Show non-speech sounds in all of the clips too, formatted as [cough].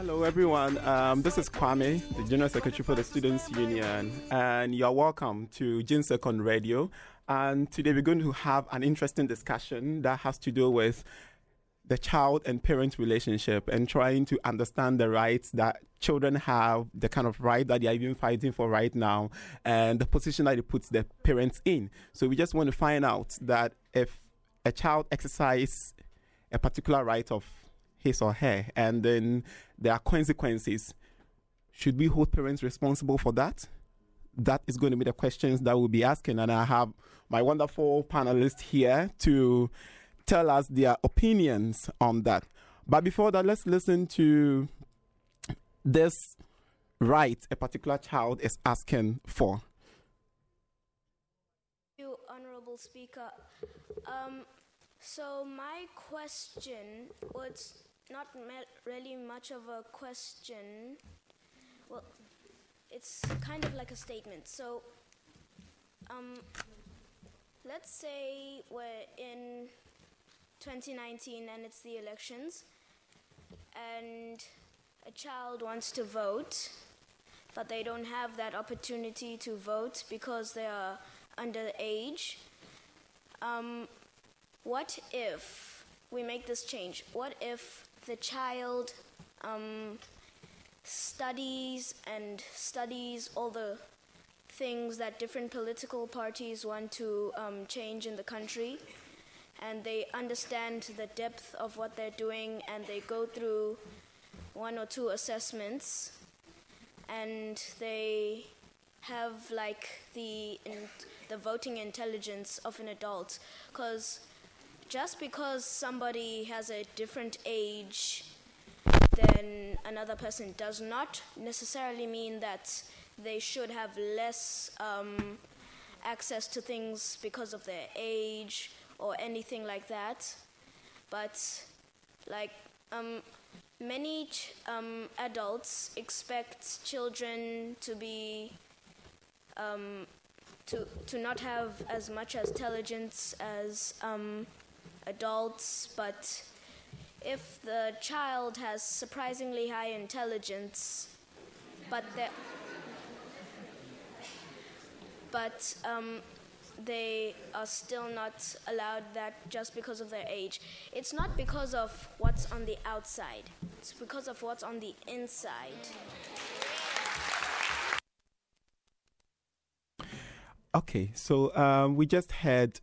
Hello, everyone. Um, this is Kwame, the General Secretary for the Students' Union, and you're welcome to GINSEC Radio. And today we're going to have an interesting discussion that has to do with the child and parent relationship and trying to understand the rights that children have, the kind of right that they're even fighting for right now, and the position that it puts the parents in. So we just want to find out that if a child exercises a particular right of his or her, and then there are consequences. Should we hold parents responsible for that? That is going to be the questions that we'll be asking, and I have my wonderful panelists here to tell us their opinions on that. But before that, let's listen to this right a particular child is asking for. You, Honorable Speaker. Um, so my question was not really much of a question. Well, it's kind of like a statement. So, um, let's say we're in 2019 and it's the elections, and a child wants to vote, but they don't have that opportunity to vote because they are underage. Um, what if we make this change? What if the child um, studies and studies all the things that different political parties want to um, change in the country, and they understand the depth of what they're doing, and they go through one or two assessments, and they have like the in, the voting intelligence of an adult, because just because somebody has a different age than another person does not necessarily mean that they should have less um, access to things because of their age or anything like that. But, like, um, many ch- um, adults expect children to be um, to to not have as much intelligence as um, adults, but if the child has surprisingly high intelligence, but but um, they are still not allowed that just because of their age. It's not because of what's on the outside, it's because of what's on the inside. Okay, so um, we just had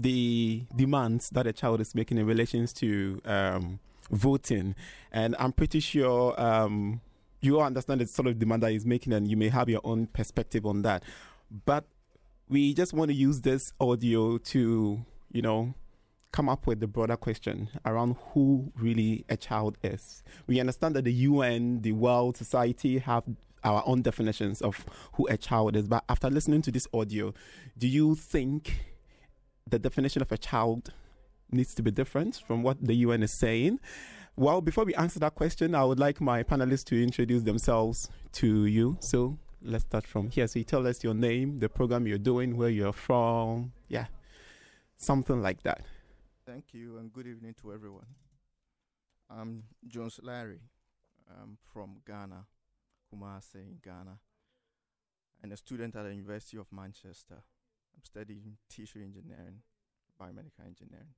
the demands that a child is making in relations to um, voting, and I'm pretty sure um, you understand the sort of demand that he's making, and you may have your own perspective on that. But we just want to use this audio to, you know, come up with the broader question around who really a child is. We understand that the UN, the world, society have our own definitions of who a child is. But after listening to this audio, do you think the definition of a child needs to be different from what the UN is saying. Well, before we answer that question, I would like my panelists to introduce themselves to you. So let's start from here. So you tell us your name, the program you're doing, where you're from. Yeah, something like that. Thank you, and good evening to everyone. I'm Jones Larry. I'm from Ghana, Kumasi Ghana, and a student at the University of Manchester. I'm studying tissue engineering, biomedical engineering.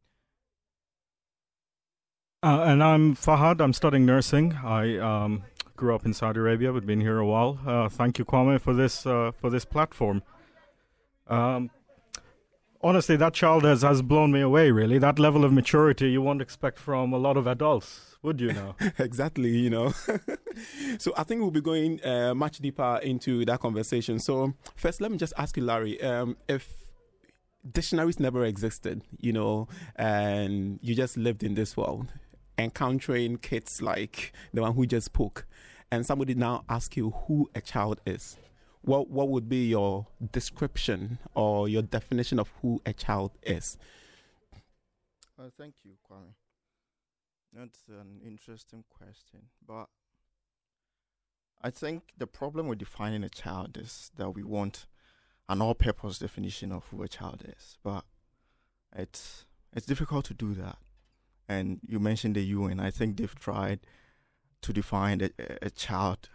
Uh, and I'm Fahad. I'm studying nursing. I um, grew up in Saudi Arabia, but been here a while. Uh, thank you, Kwame, for this uh, for this platform. Um, honestly, that child has, has blown me away. Really, that level of maturity you won't expect from a lot of adults, would you? Know [laughs] exactly. You know. [laughs] so I think we'll be going uh, much deeper into that conversation. So first, let me just ask you, Larry, um, if dictionaries never existed, you know, and you just lived in this world, encountering kids like the one who just spoke, and somebody now ask you who a child is, what what would be your description or your definition of who a child is? Uh, thank you, Kwame. That's an interesting question, but I think the problem with defining a child is that we want an all-purpose definition of who a child is, but it's it's difficult to do that. And you mentioned the UN. I think they've tried to define a, a child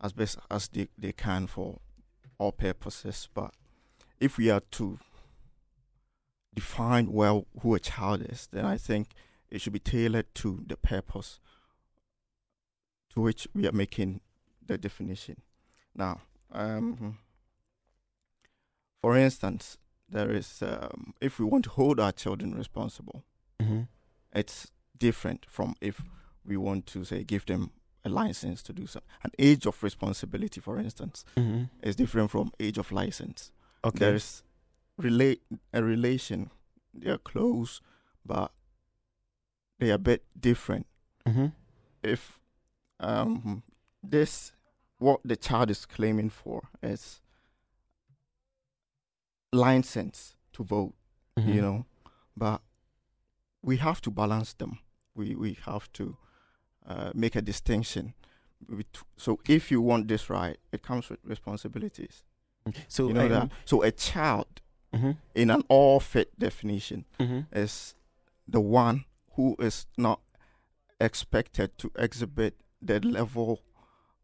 as best as they, they can for all purposes. But if we are to define well who a child is, then I think it should be tailored to the purpose to which we are making the definition. Now, um, for instance, there is um, if we want to hold our children responsible, Mm-hmm. it's different from if we want to say give them a license to do so. An age of responsibility, for instance, Mm-hmm. is different from age of license. Okay. There's relate a relation. They are close, but they are a bit different. mm-hmm. If um, this what the child is claiming for is license to vote, Mm-hmm. you know, but we have to balance them. We we have to uh, make a distinction. So if you want this right, it comes with responsibilities. So you know that. So a child, Mm-hmm. in an all fit definition, Mm-hmm. is the one who is not expected to exhibit the level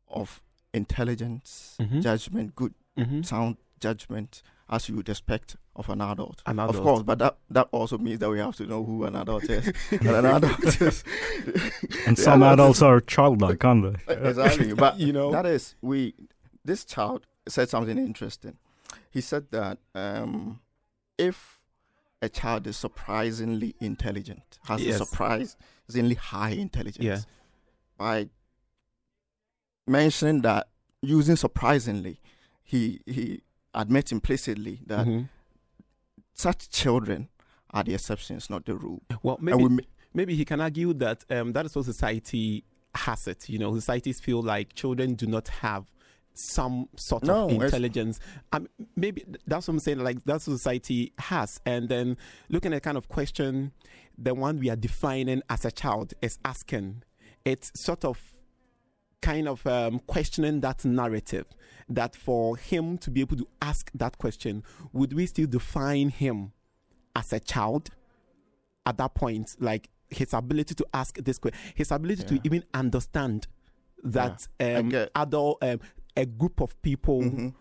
of intelligence, Mhm. judgment, good Mm-hmm. sound judgment as you would expect of an adult. An Of course, but that that also means that we have to know who an adult is. and an adult is [laughs] And some adults are childlike, aren't they? exactly. [laughs] But you know. that is we. This child said something interesting. He said that um, if a child is surprisingly intelligent, has Yes. a surprisingly high intelligence, Yeah. by mentioning that using surprisingly, he he admits implicitly that Mhm. Such children are the exceptions, not the rule. Well, maybe we maybe he can argue that um, that is what society has it. You know, societies feel like children do not have some sort No, of intelligence. Um, maybe that's what I'm saying. Like that's what society has, and then looking at kind of question, the one we are defining as a child is asking. It's sort of kind of um, questioning that narrative that for him to be able to ask that question, would we still define him as a child at that point? Like his ability to ask this question, his ability to even understand that um, get- adult, um, a group of people, Mhm.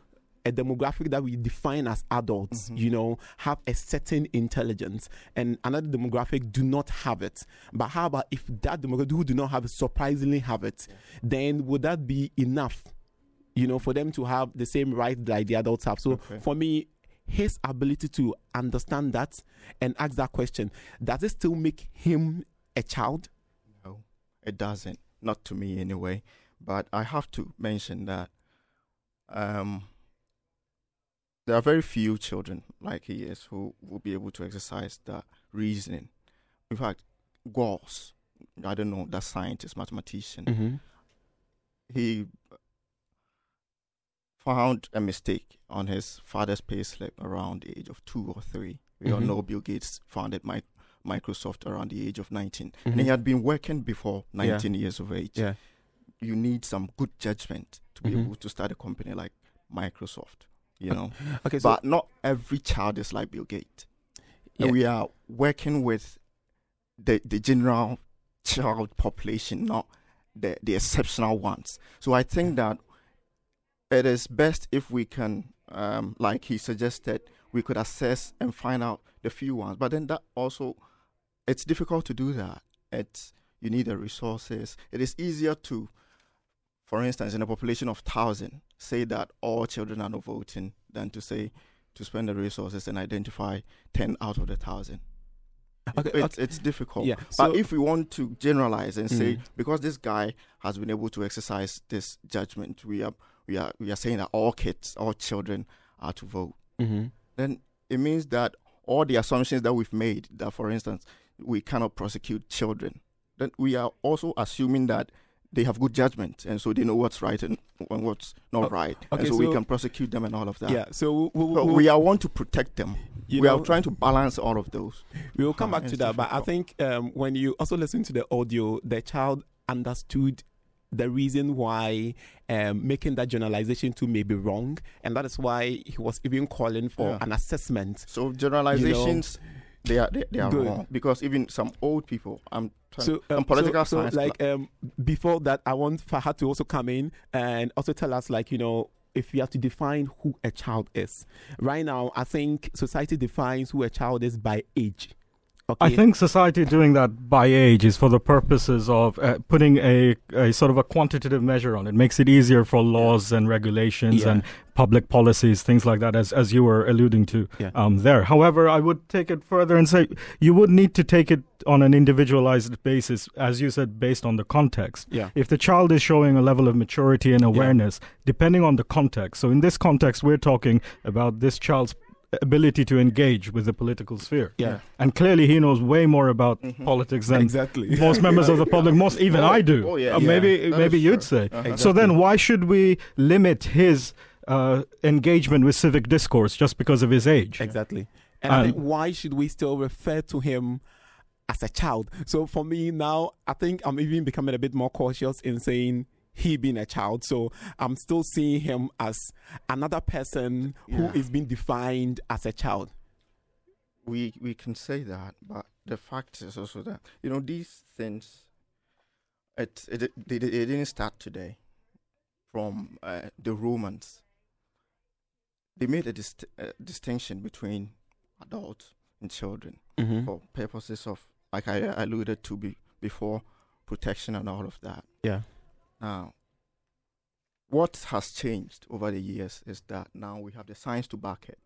a demographic that we define as adults, Mhm. you know, have a certain intelligence, and another demographic do not have it. But how about if that demographic who do not have it surprisingly have it? Then would that be enough, you know, for them to have the same right that the adults have? So Okay. for me, his ability to understand that and ask that question does it still make him a child? No, it doesn't. Not to me, anyway. But I have to mention that um, there are very few children like he is who will be able to exercise that reasoning. In fact, Gauss, I don't know, that scientist, mathematician, Mm-hmm. he found a mistake on his father's payslip around the age of two or three. We all Mhm. know Bill Gates founded Mi- Microsoft around the age of 19. Mhm. And he had been working before 19 years of age. Yeah. You need some good judgment to be Mhm. able to start a company like Microsoft, you know. [laughs] Okay, so but not every child is like Bill Gates. Yeah. And we are working with the, the general child population, not the, the exceptional ones. So I think that it is best if we can, um, like he suggested, we could assess and find out the few ones. But then that also, it's difficult to do that. It's you need the resources. It is easier to, for instance, in a population of thousand, say that all children are not voting than to say to spend the resources and identify ten out of the thousand. Okay, it's, it's difficult. yeah. But So if we want to generalize and say Mm. because this guy has been able to exercise this judgment, we are we are we are saying that all kids, all children are to vote. Mhm. Then it means that all the assumptions that we've made, that for instance we cannot prosecute children, then we are also assuming that they have good judgment and so they know what's right and, what's not Oh, right, okay, and so, we can prosecute them and all of that. yeah. So we, we, So we, we are want to protect them. we know, are trying to balance all of those. We will come back to that, but I think um, when you also listen to the audio, the child understood the reason why um, making that generalization too may be wrong, and that is why he was even calling for Yeah. an assessment. So generalizations they are they, they are Good. wrong because even some old people, I'm So, um, political so, so like um, before that, I want Fahad to also come in and also tell us, like you know, if we have to define who a child is. Right now, I think society defines who a child is by age. I think society doing that by age is for the purposes of uh, putting a, a sort of a quantitative measure on it. Makes it easier for laws and regulations Yeah. and public policies, things like that, as as you were alluding to Yeah. um, there. However, I would take it further and say you would need to take it on an individualized basis, as you said, based on the context. Yeah. If the child is showing a level of maturity and awareness, depending on the context. So in this context, we're talking about this child's ability to engage with the political sphere. Yeah. And clearly, he knows way more about Mhm. politics than Exactly. [laughs] most members of the public. Most even Oh, I do. oh, yeah, Uh, maybe maybe you'd say. Uh-huh. So then, why should we limit his uh, engagement with civic discourse just because of his age? Exactly. And I think why should we still refer to him as a child? So for me now, I think I'm even becoming a bit more cautious in saying he being a child. So I'm still seeing him as another person Yeah. who is being defined as a child. we we can say that, but the fact is also that you know these things. It it it, they didn't start today. From uh, the Romans, they made a dist- uh, distinction between adults and children Mm-hmm. for purposes of, like I alluded to be, before, protection and all of that. Yeah. Now, what has changed over the years is that now we have the science to back it.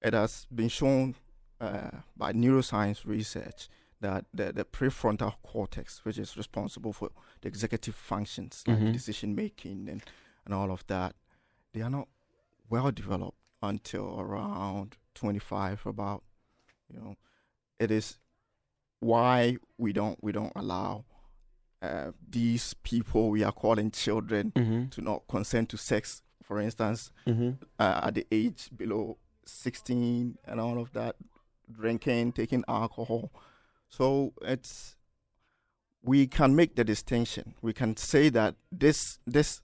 It has been shown uh, by neuroscience research that the, the prefrontal cortex, which is responsible for the executive functions like Mhm. decision making and, and all of that, they are not well developed until around 25 about you know it is why we don't we don't allow uh, these people we are calling children Mm-hmm. to not consent to sex for instance Mm-hmm. uh, at the age below 16 and all of that drinking taking alcohol so it's we can make the distinction we can say that this this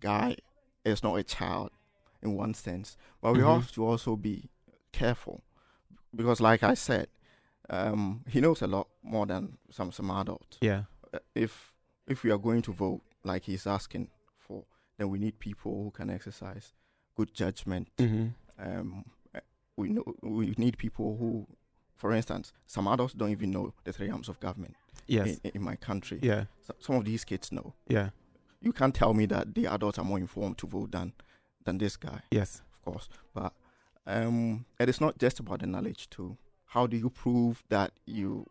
guy is not a child in one sense but we Mhm. have to also be careful because like i said um, he knows a lot more than some some adults Yeah. Uh, if if we are going to vote like he's asking for, then we need people who can exercise good judgment. Mm-hmm. Um, uh, we know we need people who, for instance, some adults don't even know the three arms of government Yes. in, in my country. Yeah. So, some of these kids know. Yeah. You can't tell me that the adults are more informed to vote than than this guy, Yes. of course. But um, it is not just about the knowledge too. How do you prove that you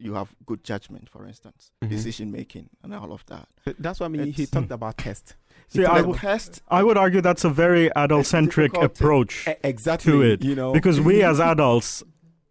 you have good judgment, for instance, Mhm. decision making, and all of that? But that's what I mean. He talked about test. [laughs] See, talked I would- test I would argue that's a very adult-centric difficult to- approach E- exactly to it, You know, because we as [laughs] adults.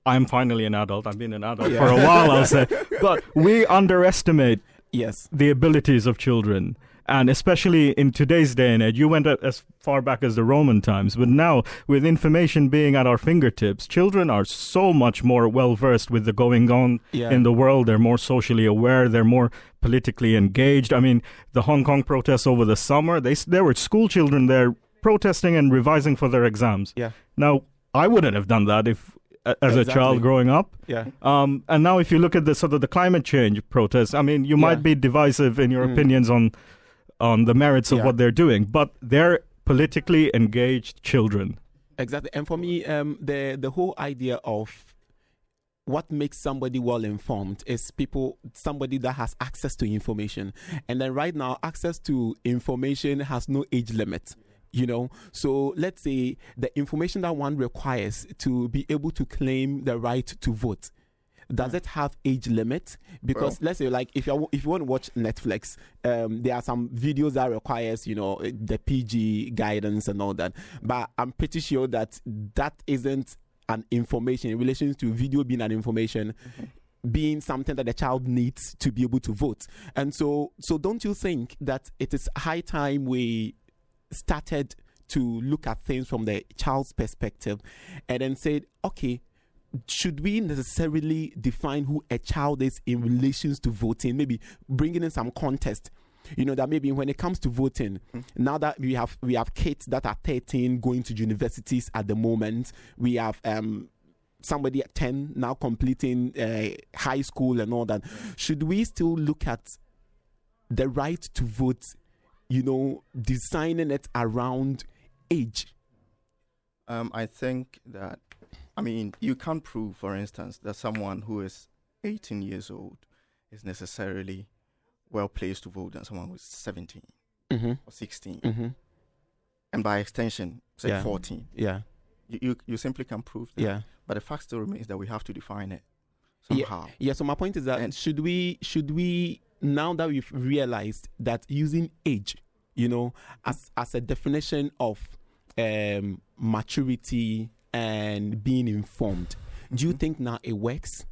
I'm finally an adult. I've been an adult Yeah. for a while, I'll say. [laughs] But we underestimate yes. the abilities of children. And especially in today's day and age, you went as far back as the Roman times, but now with information being at our fingertips, children are so much more well versed with the going on Yeah. in the world. They're more socially aware. They're more politically engaged. I mean, the Hong Kong protests over the summer, they there were school children there protesting and revising for their exams. Yeah. Now, I wouldn't have done that if as a child growing up. yeah. Um, and now, if you look at the sort of the climate change protests, I mean, you Yeah. might be divisive in your Mm. opinions on on the merits of Yeah. what they're doing, but they're politically engaged children. Exactly. And for me, um, the the whole idea of what makes somebody well informed is people somebody that has access to information. And then right now, access to information has no age limit. You know, so let's say the information that one requires to be able to claim the right to vote. Does it have age limit? Because let's say, like, if you if you want to watch Netflix, um, there are some videos that requires you know the PG guidance and all that. But I'm pretty sure that that isn't an information in relation to video being an information being something that the child needs to be able to vote. And so, so don't you think that it is high time we started to look at things from the child's perspective and then said, okay, should we necessarily define who a child is in relations to voting? Maybe bringing in some contest. You know that maybe when it comes to voting, now that we have we have kids that are 13 going to universities at the moment, we have um somebody at 10 now completing uh, high school and all that should we still look at the right to vote you know designing it around age? Um, I think that, I mean, you can't prove, for instance, that someone who is 18 years old is necessarily well placed to vote than someone who's 17 mm-hmm. or 16, Mm-hmm. and by extension, say Yeah. 14. yeah You, you, you simply can't prove that. yeah But the fact still remains that we have to define it Yeah. somehow. Yeah, so my point is that And- should we should we now that we've realized that using age, you know, as as a definition of um maturity and being informed, do you Mhm. think now it works?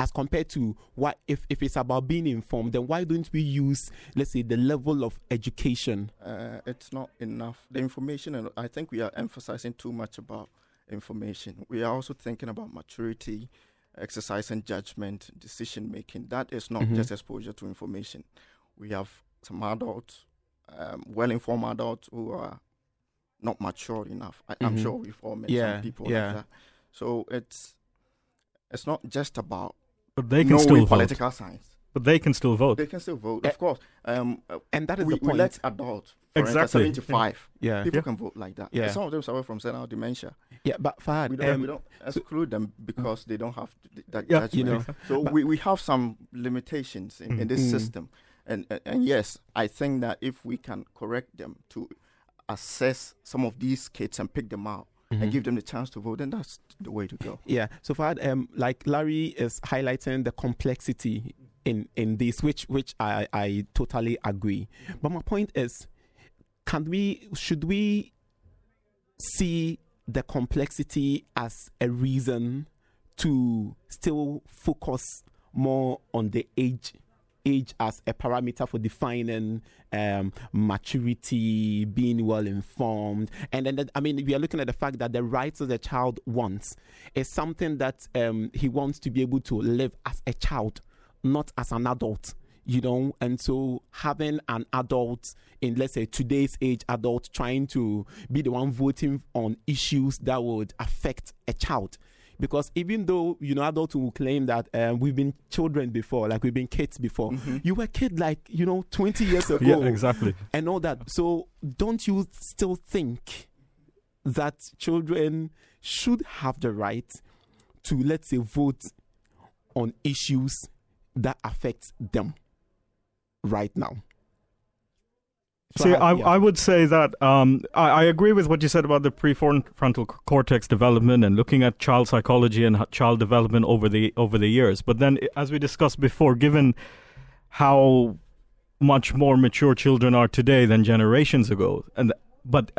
As compared to what if, if it's about being informed, then why don't we use let's say the level of education? uh, it's not enough. The information, and I think we are emphasizing too much about information. We are also thinking about maturity, exercising judgment, decision making. That is not Mhm. just exposure to information. We have some adults, um, well informed adults who are not mature enough. I, I'm Mhm. sure we've all met Yeah, some people yeah. like that. So it's it's not just about But they can knowing still vote. political science. But they can still vote. They can still vote, Eh, of course. Um, And that is we, the we point. let adults, for Exactly. instance, 75, yeah. people Yeah. can vote like that. Yeah. Some of them suffer from senile dementia. Yeah, but Fahad, We don't, um, we don't exclude them because they don't have that Yeah, judgment. you know, so but- we, we have some limitations in, in this Mm. system. And, and and yes, I think that if we can correct them to assess some of these kids and pick them out mhm. and give them the chance to vote, then that's the way to go. Yeah. So Fahad, um, like Larry is highlighting the complexity in in this, which which I I totally agree. But my point is, can we should we see the complexity as a reason to still focus more on the age age as a parameter for defining um, maturity, being well informed, and then that, I mean we are looking at the fact that the rights that the child wants is something that um, he wants to be able to live as a child, not as an adult. You know, and so having an adult in let's say today's age adult trying to be the one voting on issues that would affect a child because even though you know adults will claim that um, we've been children before like we've been kids before Mhm. you were a kid like you know 20 years [laughs] ago Yeah, exactly. and all that so don't you still think that children should have the right to let's say vote on issues that affect them right now See, I- I, yeah. I would say that um, I, I agree with what you said about the prefrontal cortex development and looking at child psychology and child development over the over the years. But then, as we discussed before, given how much more mature children are today than generations ago, and but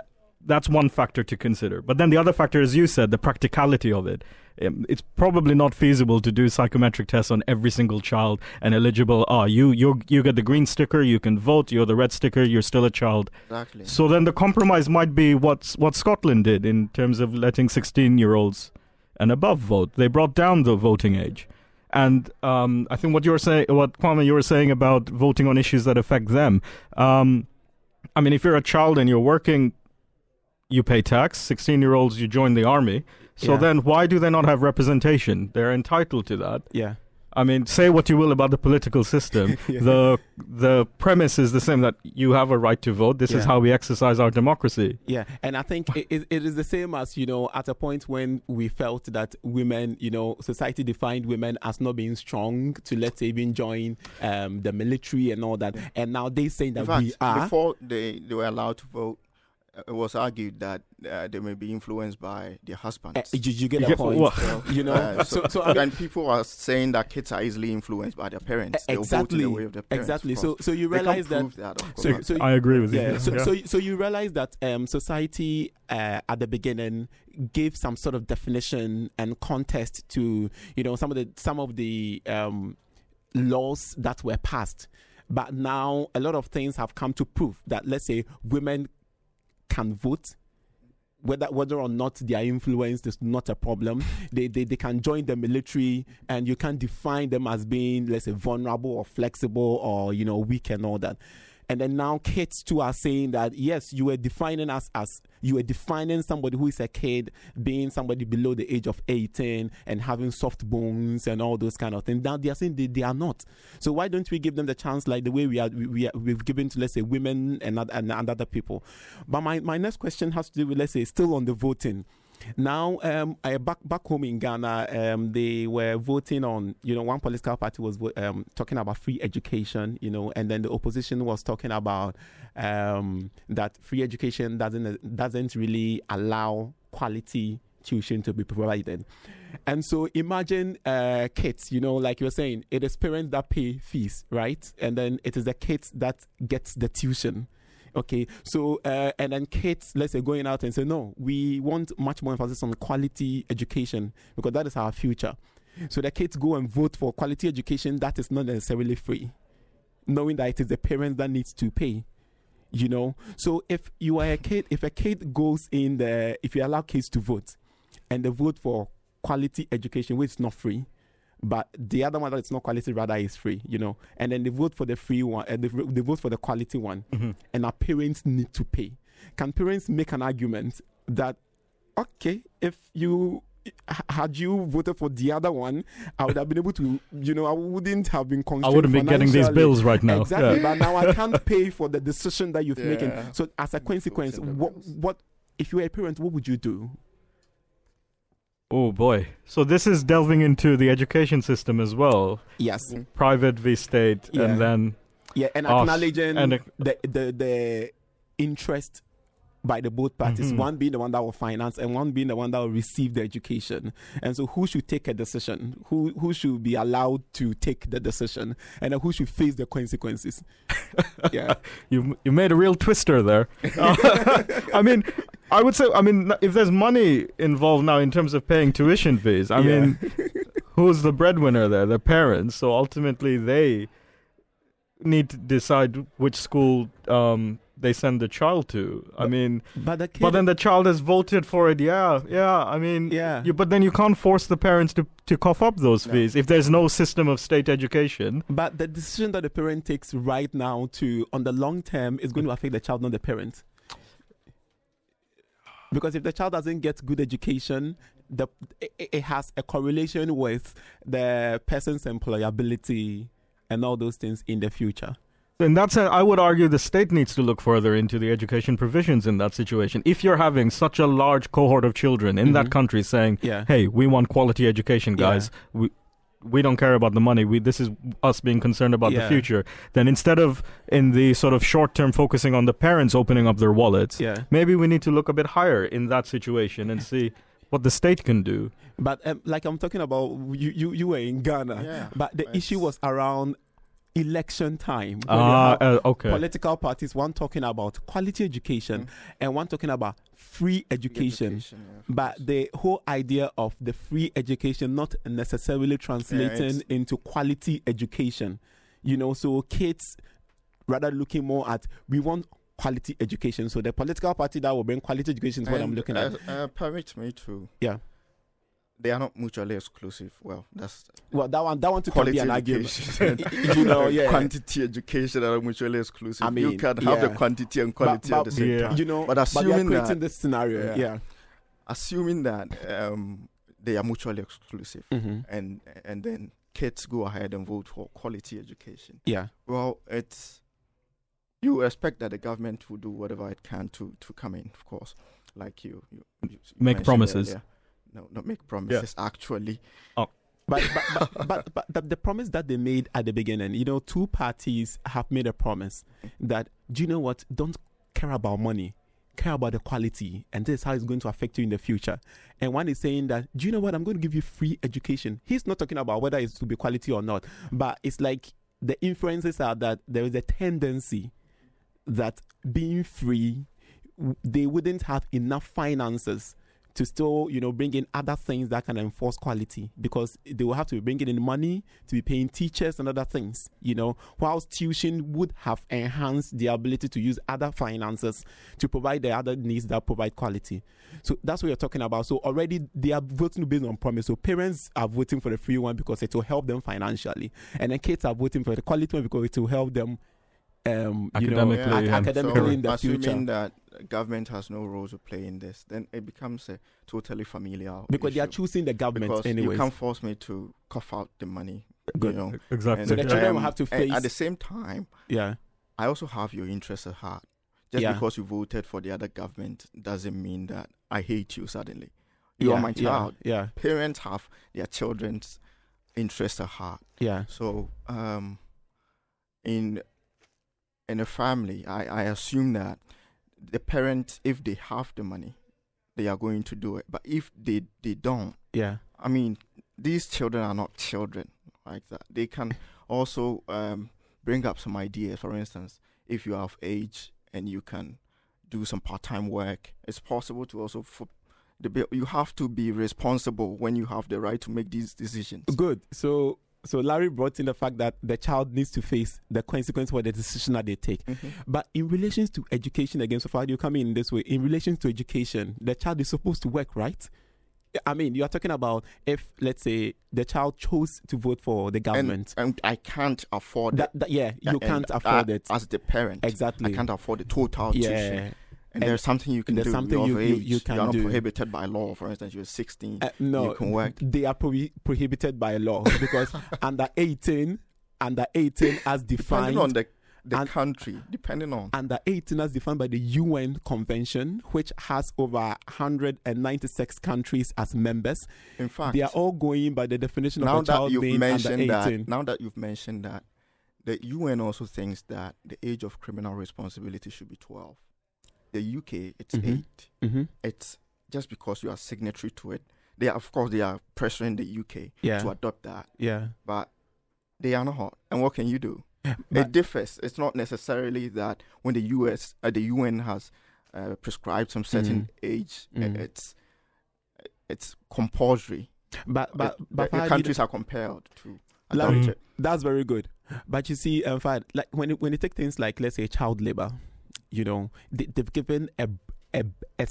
that's one factor to consider. But then the other factor, as you said, the practicality of it. Um, it's probably not feasible to do psychometric tests on every single child and eligible. Ah, you you you get the green sticker, you can vote. You're the red sticker, you're still a child. Exactly. So then the compromise might be what's what Scotland did in terms of letting 16 year olds and above vote. They brought down the voting age. And um, I think what you were saying, what Kwame, you were saying about voting on issues that affect them. Um, I mean, if you're a child and you're working, you pay tax. 16 year olds, you join the army. So Yeah. then why do they not have representation? They're entitled to that. yeah I mean, say what you will about the political system. [laughs] Yeah. The the premise is the same that you have a right to vote. This is how we exercise our democracy. Yeah, and I think it, it, it is the same as you know at a point when we felt that women, you know, society defined women as not being strong to let's say even join um, the military and all that, and now they saying that In fact, we are. before they, they were allowed to vote, it was argued that uh, they may be influenced by their husbands. Uh, you, you get Yeah, the point, well- [laughs] you know. uh, so, so, so I mean, and people are saying that kids are easily influenced by their parents. They'll vote in exactly, the way of their parents. exactly. So, so you They can't realize that prove that, of so, so I agree with yeah, you. so, Yeah. so so you realize that um, society uh, at the beginning gave some sort of definition and context to you know some of the some of the um, laws that were passed, but now a lot of things have come to prove that let's say women can vote. Whether whether or not they are influenced is not a problem. [laughs] They, they they can join the military, and you can define them as being let's say vulnerable or flexible or you know weak and all that and then now kids too are saying that yes, you were defining us as you were defining somebody who is a kid being somebody below the age of 18 and having soft bones and all those kind of things. Now they are saying they, they are not. So why don't we give them the chance like the way we are we, are, we've given to let's say women and, and, and other people? But my, my next question has to do with let's say still on the voting. Now, um, I, back back home in Ghana, um, they were voting on, you know, one political party was um, talking about free education, you know, and then the opposition was talking about um, that free education doesn't doesn't really allow quality tuition to be provided. And so imagine uh, kids, you know, like you're saying, it is parents that pay fees, right? And then it is the kids that gets the tuition. Okay, so uh, and then kids, let's say, going out and say, no, we want much more emphasis on quality education because that is our future. So the kids go and vote for quality education that is not necessarily free, knowing that it is the parents that needs to pay. You know, so if you are a kid, if a kid goes in the, if you allow kids to vote, and they vote for quality education, which is not free, but the other one that's not quality rather is free, you know. And then they vote for the free one, and they, they vote for the quality one, Mm-hmm. and our parents need to pay. Can parents make an argument that, okay, if you had you voted for the other one, I would have been able to, you know, I wouldn't have been I wouldn't be getting these bills right now. Exactly, Yeah. but now I [laughs] can't pay for the decision that you've making. Yeah. So as a consequence, what what if you were a parent, what would you do? Oh boy. So this is delving into the education system as well. Yes. Private v state Yeah. and then Yeah, and acknowledging and uh, the, the the interest by the both parties. Mhm. One being the one that will finance, and one being the one that will receive the education. And so, who should take a decision? Who who should be allowed to take the decision, and who should face the consequences? [laughs] yeah, you you made a real twister there. [laughs] [laughs] I mean, I would say I mean if there's money involved now in terms of paying tuition fees, I Yeah. mean [laughs] who's the breadwinner there? The parents. So ultimately they need to decide which school um, they send the child to. I But- mean, but the kid, but then the child has voted for it. Yeah, yeah. I mean, yeah, you, but then you can't force the parents to to cough up those No. fees if there's no system of state education. But the decision that the parent takes right now to on the long term is going to affect the child, not the parent. Because if the child doesn't get good education, the it, it has a correlation with the person's employability and all those things in the future. In that sense, I would argue the state needs to look further into the education provisions in that situation. If you're having such a large cohort of children in that Mhm. country saying, Yeah. "Hey, we want quality education, Yeah. guys. We we don't care about the money. We this is us being concerned about the future." Then instead of in the sort of short term focusing on the parents opening up their wallets, Yeah. maybe we need to look a bit higher in that situation and see what the state can do. But um, like I'm talking about, you, you, you were in Ghana. Yeah. But the It's- issue was around election time. when you Ah, uh, okay. Political parties, one talking about quality education Mm. and one talking about free education. yeah, But course. the whole idea of the free education not necessarily translating it's- into quality education, you know, so kids rather looking more at we want quality education. So the political party that will bring quality education is what I'm And, looking at. Uh, uh, permit me to. Yeah. They are not mutually exclusive. Well, that's Well, that one, that one too can quality be an argument. education. [laughs] you know, [laughs] yeah. quantity education are mutually exclusive. I mean, you can have the quantity and But- quality at the same Yeah. time. you know, But but they are assuming creating that- this scenario. Yeah. Yeah. Assuming that um, they are mutually exclusive, hmm and and then kids go ahead and vote for quality education. Yeah. Well, it's you expect that the government will do whatever it can to to come in, of course, like you, you, you you Make promises. earlier. No, not make promises. Actually, oh. But but, but, [laughs] but, but the, the promise that they made at the beginning, you know, two parties have made a promise that, do you know what? Don't care about money, care about the quality, and this is how it's going to affect you in the future. And one is saying that, do you know what? I'm going to give you free education. He's not talking about whether it's to be quality or not, but it's like the inferences are that there is a tendency that being free, they wouldn't have enough finances to still, you know, bring in other things that can enforce quality because they will have to be bringing in money to be paying teachers and other things, you know, whilst tuition would have enhanced the ability to use other finances to provide the other needs that provide quality. So that's what you're talking about. So already they are voting based on promise. So parents are voting for the free one because it will help them financially. And then kids are voting for the quality one because it will help them um, you know, Academically, yeah. academically so in the assuming future. that government has no role to play in this, then it becomes a totally familiar Because they are choosing the government because anyways. you can't force me to cough out the money. Good. You know, Exactly. So the And, children will have to face- at the same time. yeah. I also have your interests at heart. Just Yeah. because you voted for the other government doesn't mean that I hate you suddenly. You yeah, are my child. Yeah. Parents have their children's interests at heart. Yeah. So, um, in in a family, I, I assume that the parents, if they have the money, they are going to do it. But if they they don't, Yeah. I mean, these children are not children like that. They can also um, bring up some ideas. For instance, if you are of age and you can do some part-time work, it's possible to also. For the, you have to be responsible when you have the right to make these decisions. Good. So so Larry brought in the fact that the child needs to face the consequence for the decision that they take. Mhm. But in relation to education, again, so far you come in this way. In relation to education, the child is supposed to work, right? I mean, you are talking about if, let's say, the child chose to vote for the government. And, and I can't afford that, it. that- yeah, you And can't afford it. as the parent. Exactly. I can't afford the total tuition. Yeah. And, And there's something you can do. something you're you- of you- age. you can are not do. prohibited by law. For instance, you're 16. Uh, no, you can work. they are prohi- prohibited by law because [laughs] under 18, under 18 as defined depending on the the and- country, depending on under 18 as defined by the UN Convention, which has over 196 countries as members. in fact They are all going by the definition now of a child you've being under mentioned 18. that now that you've mentioned that the UN also thinks that the age of criminal responsibility should be 12. The UK it's Mhm. 8. hmm It's just because you are signatory to it. They are, of course they are pressuring the UK Yeah, to adopt that, yeah. but they are not. And what can you do? it differs. It's not necessarily that when the US, uh, the UN has uh, prescribed some certain Mhm. age, uh, Mhm. it's it's compulsory. but, but, The- but the, countries are compelled to Like-. That's very good. But you see, um, Fahad, like when when you take things like let's say child labor, you know, they, they've given a, a, a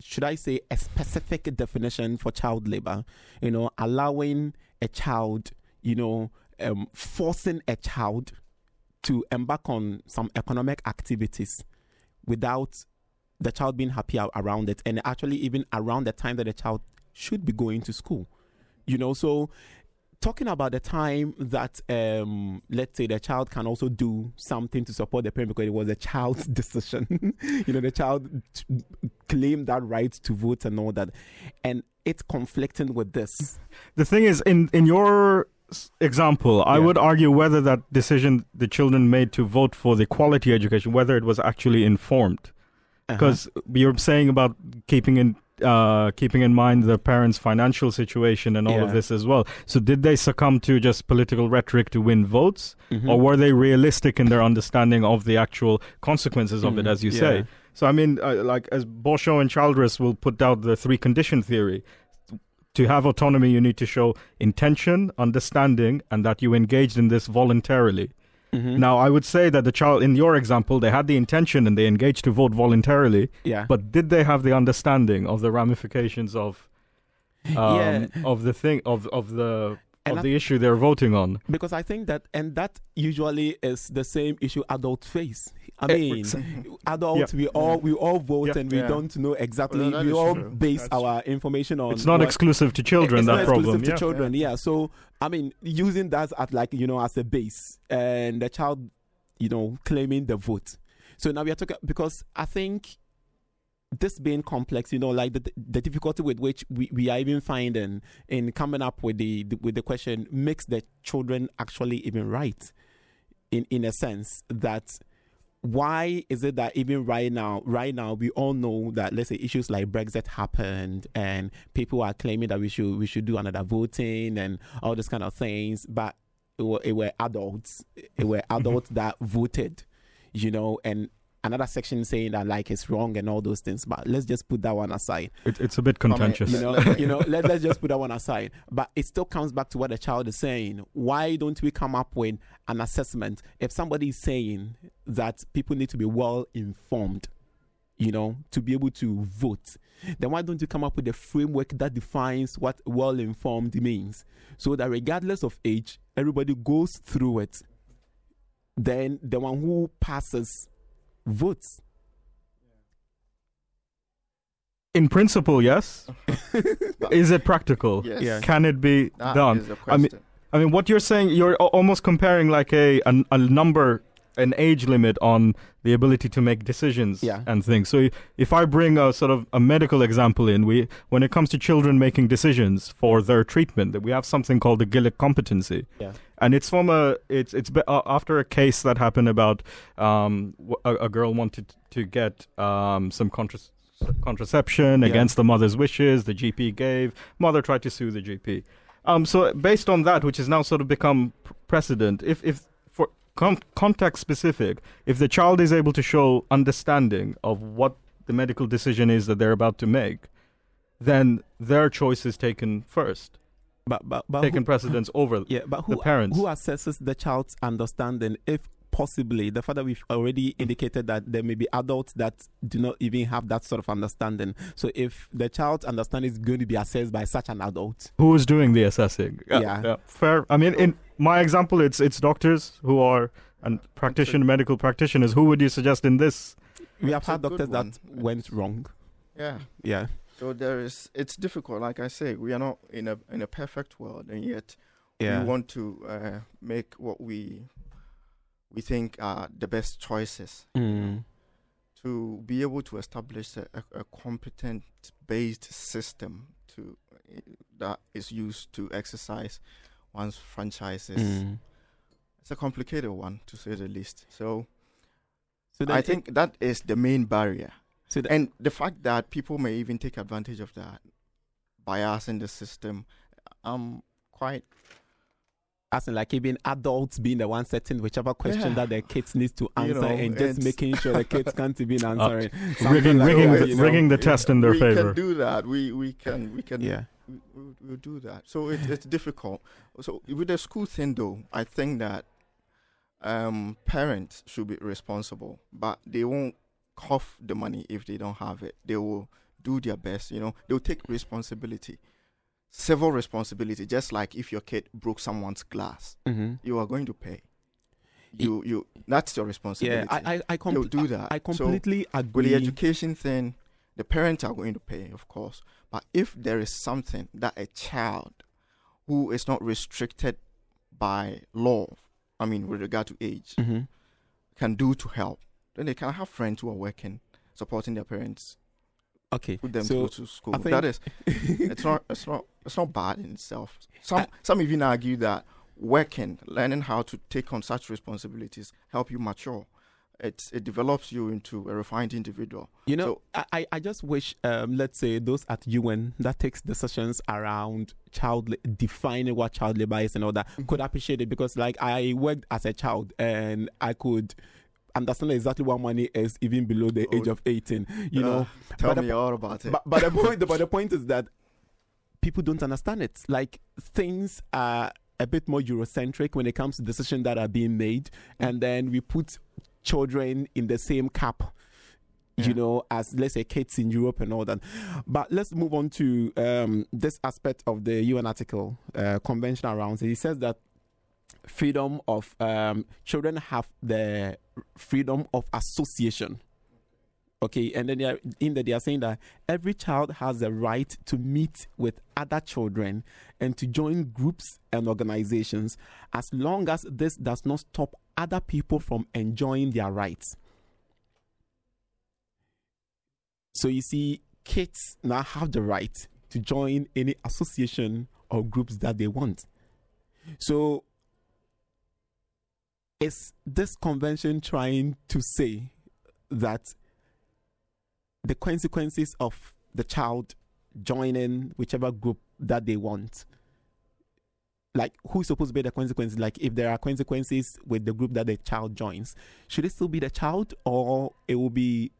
should I say a specific definition for child labor, you know, allowing a child, you know, um, forcing a child to embark on some economic activities without the child being happy around it and actually even around the time that the child should be going to school you know? So talking about the time that um let's say the child can also do something to support the parent because it was a child's [laughs] decision. You know the child t- claimed that right to vote and all that. And it's conflicting with this. The thing is, in in your example, I would argue whether that decision the children made to vote for the quality education, whether it was actually informed, Uh-huh. because you're saying about keeping in uh, keeping in mind the parents' financial situation and all of this as well. So, did they succumb to just political rhetoric to win votes, Mhm. or were they realistic in their understanding of the actual consequences of it, Mm, as you yeah. say? So I mean, uh, like as Beauchamp and Childress will put out the three condition theory. To have autonomy, you need to show intention, understanding, and that you engaged in this voluntarily. Mhm. Now, I would say that the child, in your example, they had the intention and they engaged to vote voluntarily, yeah but did they have the understanding of the ramifications of, [laughs] um, Yeah. of the thing of of the And of I- the issue they're voting on? because i think that and that usually is the same issue adults face i Eh, mean ex- adults we all we all vote Yeah. and we Yeah. don't know exactly Well, that we all true. base That's our information on It's not what- exclusive to children. it's that not problem, exclusive yeah. to children yeah. so i mean using that as like you know as a base and the child you know claiming the vote so now we are talking because i think this being complex you know like the, the difficulty with which we, we are even finding in coming up with the, the with the question makes the children actually even right. In in a sense that why is it that even right now right now we all know that let's say issues like brexit happened and people are claiming that we should we should do another voting and all these kind of things but it were, it were adults it were mm-hmm. adults that voted you know and another section saying that like it's wrong and all those things but let's just put that one aside It, it's a bit contentious. you know, you know, let, [laughs] let's just put that one aside. But it still comes back to what the child is saying. Why don't we come up with an assessment? If somebody is saying that people need to be well informed, you know, to be able to vote, then why don't you come up with a framework that defines what well informed means? So that regardless of age, everybody goes through it. then the one who passes votes. In principle, yes. [laughs] is it practical? Yes. Yeah. Can it be That done? is the I mean- I mean, what you're saying, you're almost comparing like a, a a number, an age limit on the ability to make decisions Yeah. and things. So if I bring a sort of a medical example in, we when it comes to children making decisions for their treatment, that we have something called the Gillick competency. Yeah. And it's from a it's it's uh, after a case that happened about um a, a girl wanted to get um some contras- contraception Yeah. against the mother's wishes. The GP gave. Mother tried to sue the GP. Um, so based on that, which has now sort of become precedent, if if for con- context specific, if the child is able to show understanding of what the medical decision is that they're about to make, then their choice is taken first, But but but taken who, precedence over yeah, but who the parents. who assesses the child's understanding if possibly the father we've already indicated that there may be adults that do not even have that sort of understanding so if the child's understanding is going to be assessed by such an adult who is doing the assessing. Yeah. fair. I mean, in my example, it's it's doctors who are and practitioner, medical practitioners. Who would you suggest in this? we have It's had doctors that went wrong Yeah. yeah So there is. It's difficult. Like I say, we are not in a in a perfect world, and yet yeah we want to uh, make what we we think are the best choices Mm. to be able to establish a, a, competent based system to uh, that is used to exercise one's franchises. Mm. It's a complicated one to say the least. So so I it- think that is the main barrier. So the, and the fact that people may even take advantage of that bias in the system i'm quite as in like even adults being the one setting whichever question Yeah. that their kids needs to You answer know, and just making sure the kids [laughs] can't even answer it rigging, like rigging, that, the, you know. rigging the test in their we favor. can do that we we can we can yeah we, we, we'll do that so it, it's difficult so with the school thing though i think that um parents should be responsible but they won't cough the money if they don't have it they will do their best you know they'll take responsibility civil responsibility just like if your kid broke someone's glass mm-hmm. you are going to pay. You you that's your responsibility. yeah i i, I, compl- do that. I So, completely with agree the education thing, the parents are going to pay, of course. But if there is something that a child who is not restricted by law, I mean with regard to age, hmm can do to help, then they can have friends who are working, supporting their parents, okay put them so to school. I think that is [laughs] it's not it's not it's not bad in itself. Some I- some even argue that working, learning how to take on such responsibilities, help you mature. It it develops you into a refined individual. You know, So- I, I- I just wish, um, let's say, those at UN that takes decisions around child la- defining what child labor is and all that Mm-hmm. could appreciate it because, like, I worked as a child and I could understand exactly what money is even below the age Oh. of 18. You know, Uh, tell but me the- all about it. but, but the point, but the point is that people don't understand it. Like things are a bit more Eurocentric when it comes to decisions that are being made, Mm. and then we put children in the same cap. Yeah. You know, as let's say kids in Europe and all that. But let's move on to um, this aspect of the UN article, uh, convention around it. He says that freedom of um, children have the freedom of association. Okay, and then they are, in that they are saying that every child has the right to meet with other children and to join groups and organizations as long as this does not stop other people from enjoying their rights. So you see, kids now have the right to join any association or groups that they want. So is this convention trying to say that the consequences of the child joining whichever group that they want like who's supposed to be the consequences? Like if there are consequences with the group that the child joins should it still be the child or it will be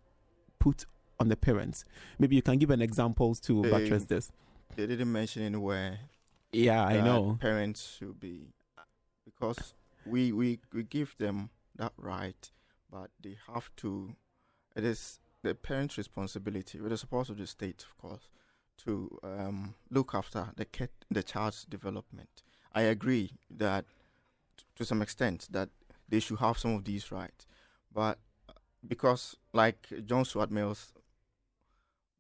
put on the parents? Maybe you can give an examples to Um, buttress this. they didn't mention anywhere. yeah i know. parents should be because we we we give them that right, but they have to. It is the parents' responsibility, with the support of the state, of course, to um, look after the kid, the child's development. I agree that, t- to some extent, that they should have some of these rights. But uh, because, like John Stuart Mills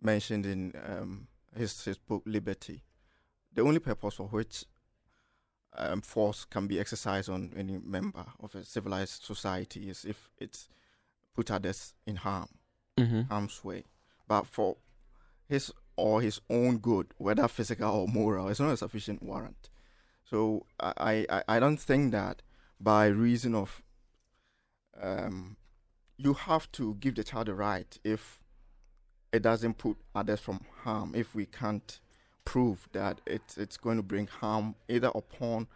mentioned in um, his his book Liberty, the only purpose for which um, force can be exercised on any member of a civilized society is if it's put others in harm, Mm-hmm. harm's way. But for his or his own good, whether physical or moral, it's not a sufficient warrant. So I, I, I don't think that by reason of um, you have to give the child a right if it doesn't put others from harm. If we can't prove that it's it's going to bring harm either upon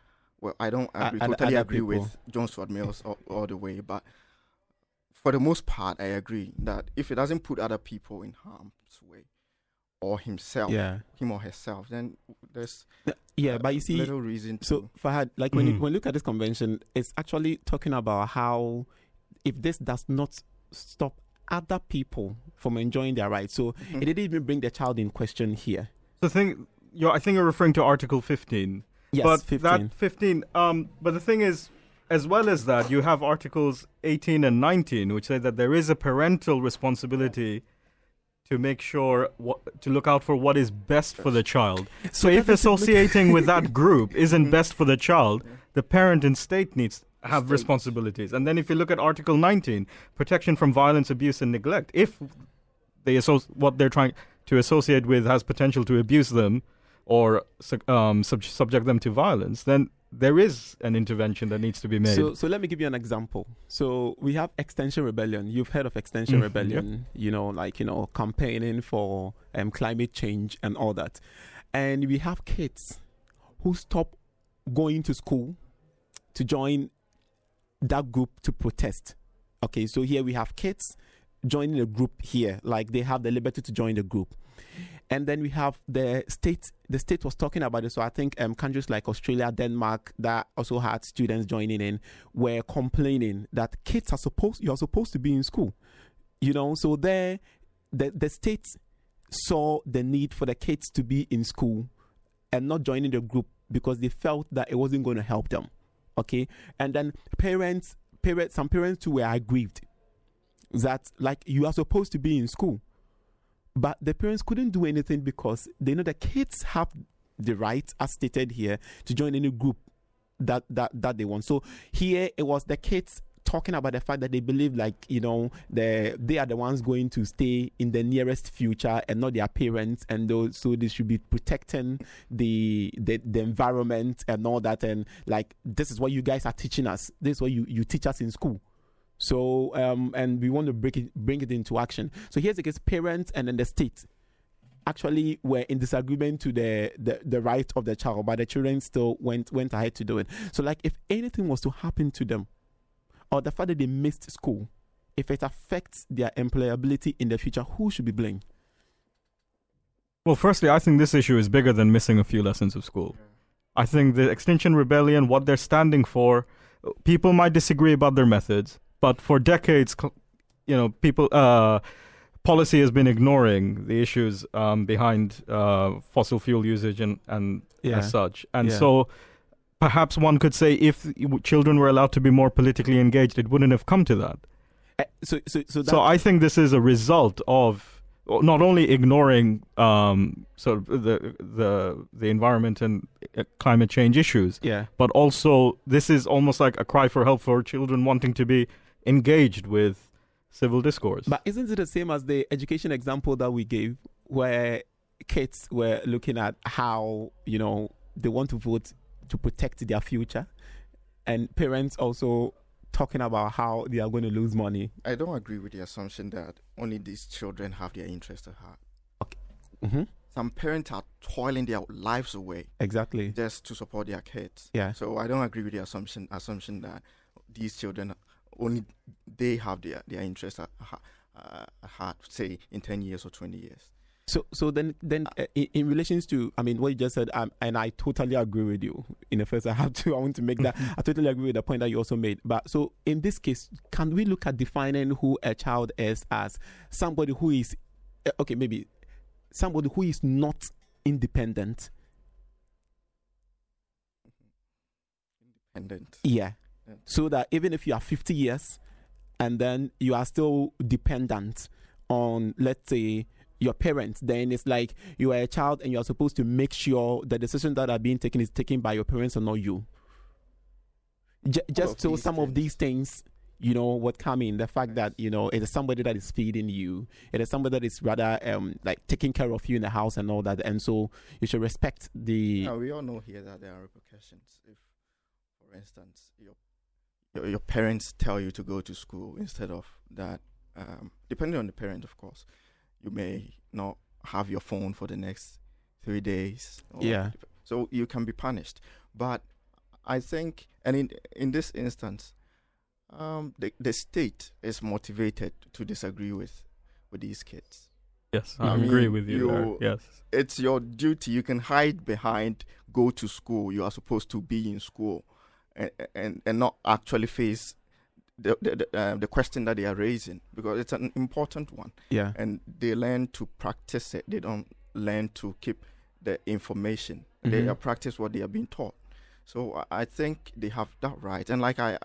well, I don't agree, and totally other agree with John Stuart Mills all, all the way, but for the most part, I agree that if it doesn't put other people in harm's way or himself, Yeah. him or herself, then there's Yeah, uh, but you see, little reason to. So Fahad, like when you, Mhm. when you look at this convention, it's actually talking about how if this does not stop other people from enjoying their rights, so Mhm. it didn't even bring the child in question here. The thing, you're, I think you're referring to Article 15. Yes, but 15. that 15. Um, but the thing is, as well as that, you have Articles 18 and 19, which say that there is a parental responsibility to make sure what, to look out for what is best for the child. So if doesn't make- associating with that [laughs] group isn't Mhm. best for the child, the parent and state needs have State. responsibilities. And then if you look at Article 19, protection from violence, abuse, and neglect, if they associ- what they're trying to associate with has potential to abuse them or um, sub- subject them to violence, then there is an intervention that needs to be made. So, so let me give you an example. So we have Extinction Rebellion. You've heard of Extinction Mhm, Rebellion, you know, like you know, campaigning for um, climate change and all that. And we have kids who stop going to school to join that group to protest. Okay, so here we have kids joining a group here, like they have the liberty to join the group. And then we have the state. The state was talking about it. So I think um, countries like Australia, Denmark, that also had students joining in, were complaining that kids are supposed. You are supposed to be in school, you know. So there, the the state saw the need for the kids to be in school and not joining the group because they felt that it wasn't going to help them. Okay, and then parents, parents, some parents too were aggrieved that like you are supposed to be in school. But the parents couldn't do anything because they know the kids have the right, as stated here, to join any group that that that they want. So here it was the kids talking about the fact that they believe like you know the they are the ones going to stay in the nearest future and not their parents and those so they should be protecting the, the the environment and all that. And like this is what you guys are teaching us. This is what you you teach us in school so um, and we want to break it, bring it into action. So here's the case: parents and then the state actually were in disagreement to the, the the right of the child, but the children still went went ahead to do it. So like if anything was to happen to them, or the fact that they missed school, if it affects their employability in the future, who should be blamed? well, firstly, I think this issue is bigger than missing a few lessons of school. I think the Extinction Rebellion, what they're standing for, people might disagree about their methods, but for decades, you know, people, uh, policy has been ignoring the issues um, behind uh, fossil fuel usage and, and as such. And Yeah. so perhaps one could say if children were allowed to be more politically engaged, it wouldn't have come to that. Uh, so so so, that, So I think this is a result of not only ignoring um, sort of the the the environment and uh, climate change issues, yeah. but also this is almost like a cry for help for children wanting to be engaged with civil discourse. But isn't it the same as the education example that we gave, where kids were looking at how you know they want to vote to protect their future, and parents also talking about how they are going to lose money. I don't agree with the assumption that only these children have their interest at heart. Mm-hmm. Some parents are toiling their lives away Exactly. just to support their kids. Yeah. So I don't agree with the assumption assumption that these children only they have their their interest at, uh, at heart. Say in ten years or twenty years. So, so then, then uh, in, in relations to, I mean, what you just said, um, and I totally agree with you. In the first, I have to, I want to make that. [laughs] I totally agree with the point that you also made. But so, in this case, can we look at defining who a child is as somebody who is, uh, okay, maybe somebody who is not independent? Independent. Yeah. So that even if you are 50 years and then you are still dependent on, let's say, your parents, then it's like you are a child and you are supposed to make sure the decisions that are being taken is taken by your parents and not you. J- just so some things. of these things you know what come in the fact that you know it is somebody that is feeding you it is somebody that is rather um like taking care of you in the house and all that and so you should respect the yeah, we all know here that there are repercussions if for instance your your, your parents tell you to go to school instead of that um, depending on the parent of course you may not have your phone for the next three days yeah so you can be punished but i think and in in this instance um, the the state is motivated to disagree with with these kids. Yes, I, I agree with you. you yes, it's your duty. You can hide behind go to school. You are supposed to be in school, and and, and not actually face the the, the, uh, the question that they are raising because it's an important one. Yeah, and they learn to practice it. They don't learn to keep the information. Mm-hmm. They practice what they are being taught. So I think they have that right. And like I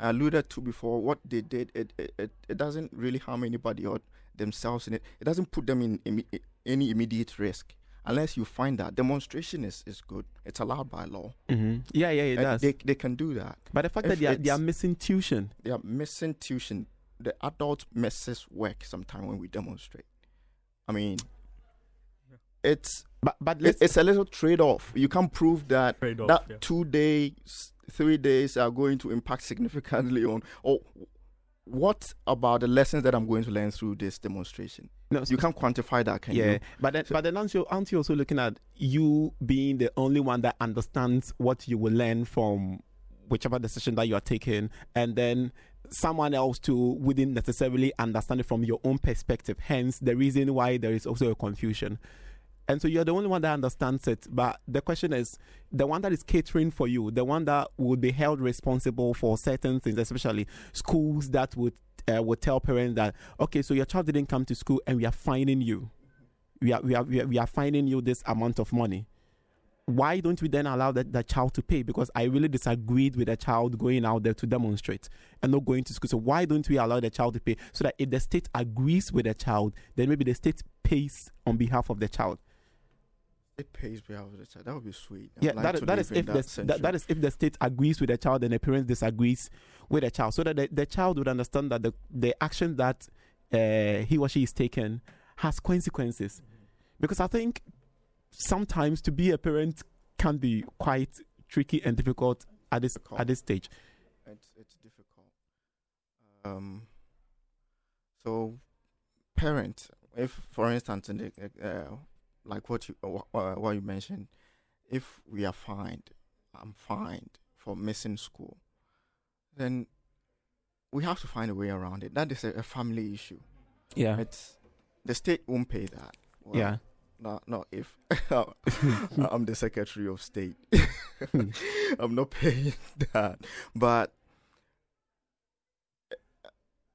I alluded to before, what they did, it, it, it doesn't really harm anybody or themselves in it. It doesn't put them in any immediate risk unless you find that demonstration is, is good. It's allowed by law. Mm-hmm. Yeah, yeah, it and does. They, they can do that. But the fact if that they are, they are missing tuition. They are missing tuition. The adult messes work sometimes when we demonstrate. I mean, it's but but it's a little trade off. You can't prove that that yeah. two days three days are going to impact [laughs] significantly on or what about the lessons that I'm going to learn through this demonstration? No, you can't quantify that, can yeah, you? but then, so, but then aren't you, aren't you also looking at you being the only one that understands what you will learn from whichever decision that you are taking, and then someone else to wouldn't necessarily understand it from your own perspective. Hence, the reason why there is also a confusion. And so you're the only one that understands it. But the question is the one that is catering for you, the one that would be held responsible for certain things, especially schools that would uh, would tell parents that, okay, so your child didn't come to school and we are fining you. We are, we are, we are, we are fining you this amount of money. Why don't we then allow that, that child to pay? Because I really disagreed with the child going out there to demonstrate and not going to school. So why don't we allow the child to pay? So that if the state agrees with the child, then maybe the state pays on behalf of the child it pays behalf of the child. That would be sweet. yeah, like that, that is if that the that, is if the state agrees with the child and the parents disagrees with the child, so that the, the child would understand that the the action that uh, he or she is taking has consequences. Mm-hmm. Because I think sometimes to be a parent can be quite tricky and difficult at this difficult. at this stage. It's it's difficult. Um. So, parent, if for instance, in the uh, like what you uh, what you mentioned, if we are fined, I'm fined for missing school, then we have to find a way around it. That is a, a family issue. Yeah, it's the state won't pay that. Well, yeah, not not if [laughs] [laughs] I'm the Secretary of State. [laughs] I'm not paying that, but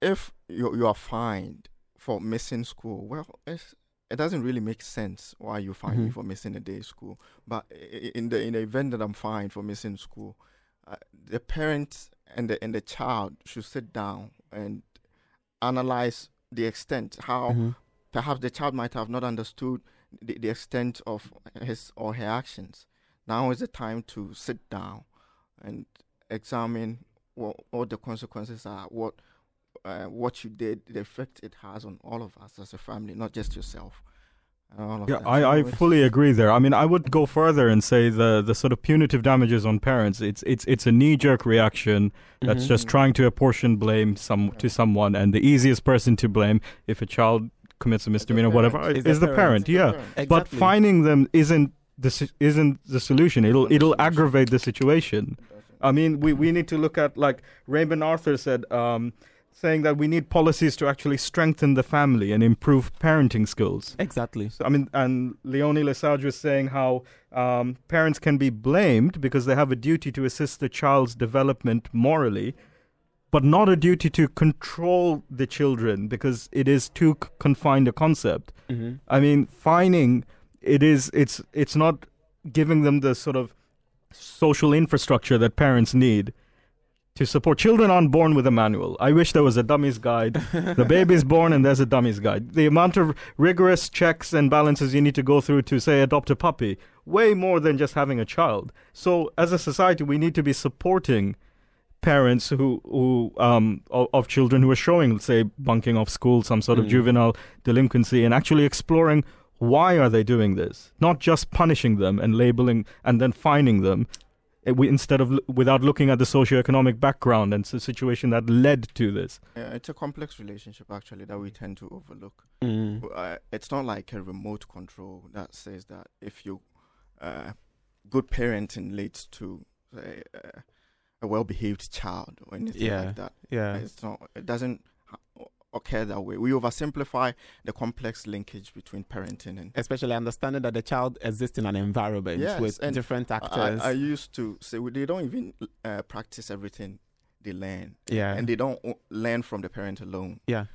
if you you are fined for missing school, well, it's it doesn't really make sense why you fine mm-hmm. me for missing a day of school. But in the in the event that I'm fined for missing school, uh, the parent and the and the child should sit down and analyze the extent how mm-hmm. perhaps the child might have not understood the, the extent of his or her actions. Now is the time to sit down and examine what, what the consequences are, what uh, what you did, the effect it has on all of us as a family, not just yourself. Yeah, I, I fully agree there. I mean, I would go further and say the, the sort of punitive damages on parents. It's it's it's a knee jerk reaction that's mm-hmm. just trying to apportion blame some to someone, and the easiest person to blame if a child commits a misdemeanor, or whatever, is, is the parent. parent. Yeah, exactly. but fining them isn't the isn't the solution. It'll it'll aggravate the situation. I mean, we, we need to look at like Raymond Arthur said. Um, saying that we need policies to actually strengthen the family and improve parenting skills. Exactly. So, I mean, and Leonie Lesage was saying how um, parents can be blamed because they have a duty to assist the child's development morally, but not a duty to control the children because it is too c- confined a concept. Mm-hmm. I mean, fining it is it's it's not giving them the sort of social infrastructure that parents need to support children aren't born with a manual. I wish there was a dummy's guide. the [laughs] baby's born and there's a dummy's guide. The amount of rigorous checks and balances you need to go through to say adopt a puppy, way more than just having a child. So as a society, we need to be supporting parents who who um of, of children who are showing say bunking off school some sort of Mm. juvenile delinquency and actually exploring why are they doing this not just punishing them and labeling and then fining them instead of l- without looking at the socioeconomic background and the situation that led to this Yeah, it's a complex relationship actually that we tend to overlook. Mm. Uh, it's not like a remote control that says that if you uh, good parenting leads to say, uh, a well-behaved child or anything Yeah. like that. Yeah. It's not. It doesn't ha- occur that way. We oversimplify the complex linkage between parenting and. Especially understanding that the child exists in an environment Yes, with different actors. I used to say well, they don't even uh, practice everything they learn, yeah. and they don't learn from the parent alone. yeah.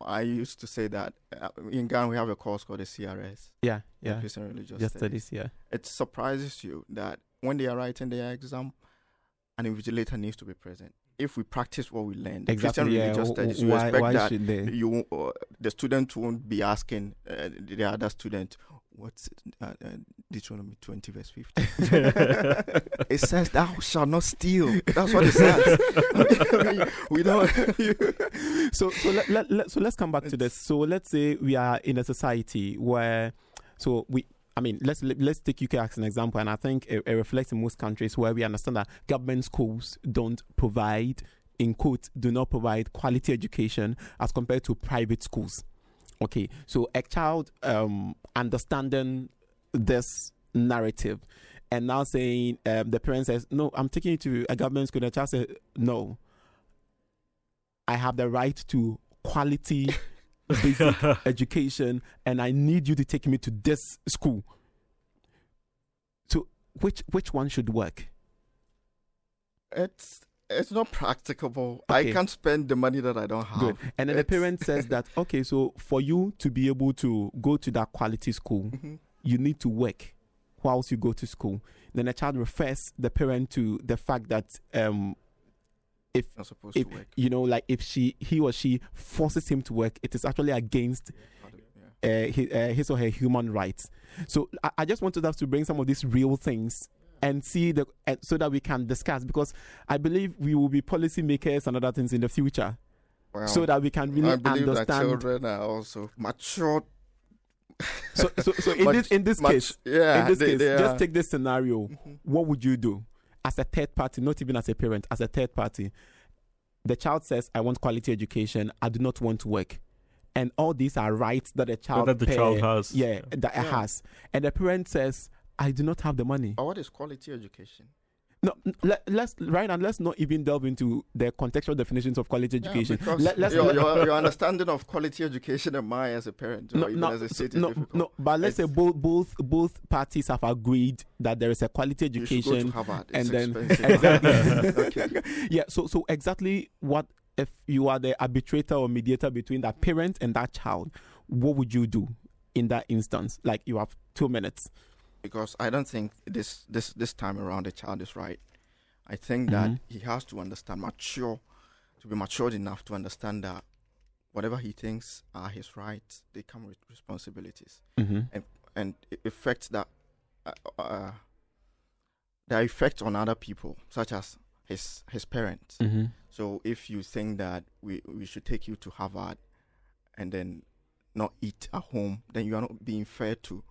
I used to say that uh, in Ghana we have a course called the CRS, Yeah. Yeah. Christian Religious Just Studies. studies. Yeah. It surprises you that when they are writing their exam, an invigilator needs to be present. If we practice what we learn, the Exactly. Christian Yeah. Religious Studies, why expect why that they? you uh, the student won't be asking uh, the other student what's uh, uh, Deuteronomy 20 verse 50 [laughs] it says thou shalt not steal that's what it says [laughs] we don't [laughs] so so let, let, let- so let's come back to this. So let's say we are in a society where so we I mean let's let, let's take UK as an example and I think it, it reflects in most countries where we understand that government schools don't provide in quote, do not provide quality education as compared to private schools. Okay, so a child um, understanding this narrative and now saying um, the parent says no i'm taking you to a government school the child says no i have the right to quality [laughs] [laughs] basic education and i need you to take me to this school so which which one should work it's it's not practicable Okay. I can't spend the money that I don't have good and then the parent says that [laughs] okay so for you to be able to go to that quality school Mhm. you need to work whilst you go to school. Then the child refers the parent to the fact that um if if you know like if she he or she forces him to work, it is actually against yeah. uh, his, uh, his or her human rights. So I, I just wanted us to bring some of these real things and see the uh, so that we can discuss because I believe we will be policymakers and other things in the future so that we can really I believe that understand. children are also mature So, so, so in [laughs] Much- this in this much- case, yeah in this they- case, they just take this scenario. Mhm. What would you do as a third party, not even as a parent, as a third party? The child says, "I want quality education. I do not want to work," and all these are rights that the child that the pay- child has. Yeah, that it Yeah. has, and the parent says, "I do not have the money." But what is quality education No, let, let's right now. Let's not even delve into the contextual definitions of quality education. because Let, us your, your, [laughs] your understanding of quality education and mine as a parent no, or even no, as a state no, no, but let's say both both both parties have agreed that there is a quality education go to Harvard. and It's then expensive. [laughs] exactly [laughs] yeah so so exactly what if you are the arbitrator or mediator between that parent and that child what would you do in that instance like you have two minutes Because I don't think this this this time around the child is right. I think that Mhm. he has to understand mature to be matured enough to understand that whatever he thinks are his rights, they come with responsibilities. mm-hmm. and it affects that uh, uh, their effect on other people, such as his his parents. Mm-hmm. So if you think that we we should take you to Harvard and then not eat at home, then you are not being fair to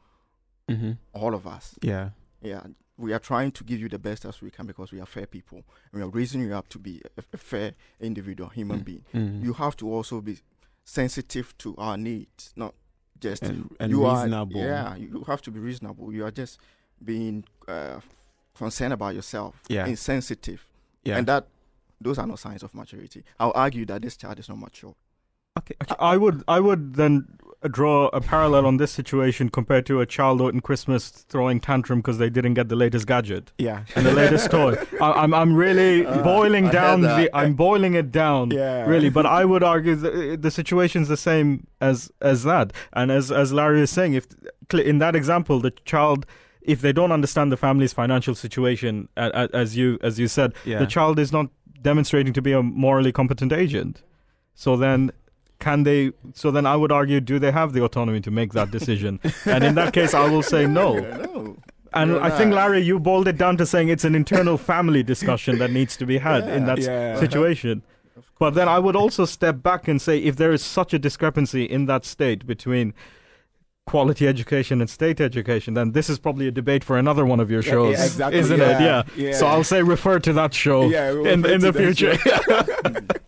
Mm-hmm. all of us. yeah Yeah, we are trying to give you the best as we can because we are fair people and we are raising you up to be a, a fair individual, human Mm. being. Mhm. You have to also be sensitive to our needs, not just and, and you reasonable Are, yeah, you have to be reasonable. You are just being uh, concerned about yourself, Yeah. insensitive, yeah and that those are not signs of maturity. I'll argue that this child is not mature. okay I would I would then draw a parallel on this situation compared to a child in Christmas throwing tantrum because they didn't get the latest gadget yeah and the latest [laughs] toy. I, I'm I'm really Uh, boiling I down the. I'm boiling it down. yeah Really, but I would argue that uh, the situation's the same as as that, and as as Larry is saying, if in that example the child, if they don't understand the family's financial situation, as you as you said, yeah the child is not demonstrating to be a morally competent agent. So then can they so then I would argue do they have the autonomy to make that decision? and in that case I will say no. [laughs] no. And I think. Larry you boiled it down to saying it's an internal [laughs] family discussion that needs to be had in that Yeah. situation. But then. I would also step back and say if there is such a discrepancy in that state between quality education and state education, then this is probably a debate for another one of your shows, yeah, exactly, isn't it? Yeah. yeah. So I'll say refer to that show Yeah, we'll in in the future. [laughs] [laughs]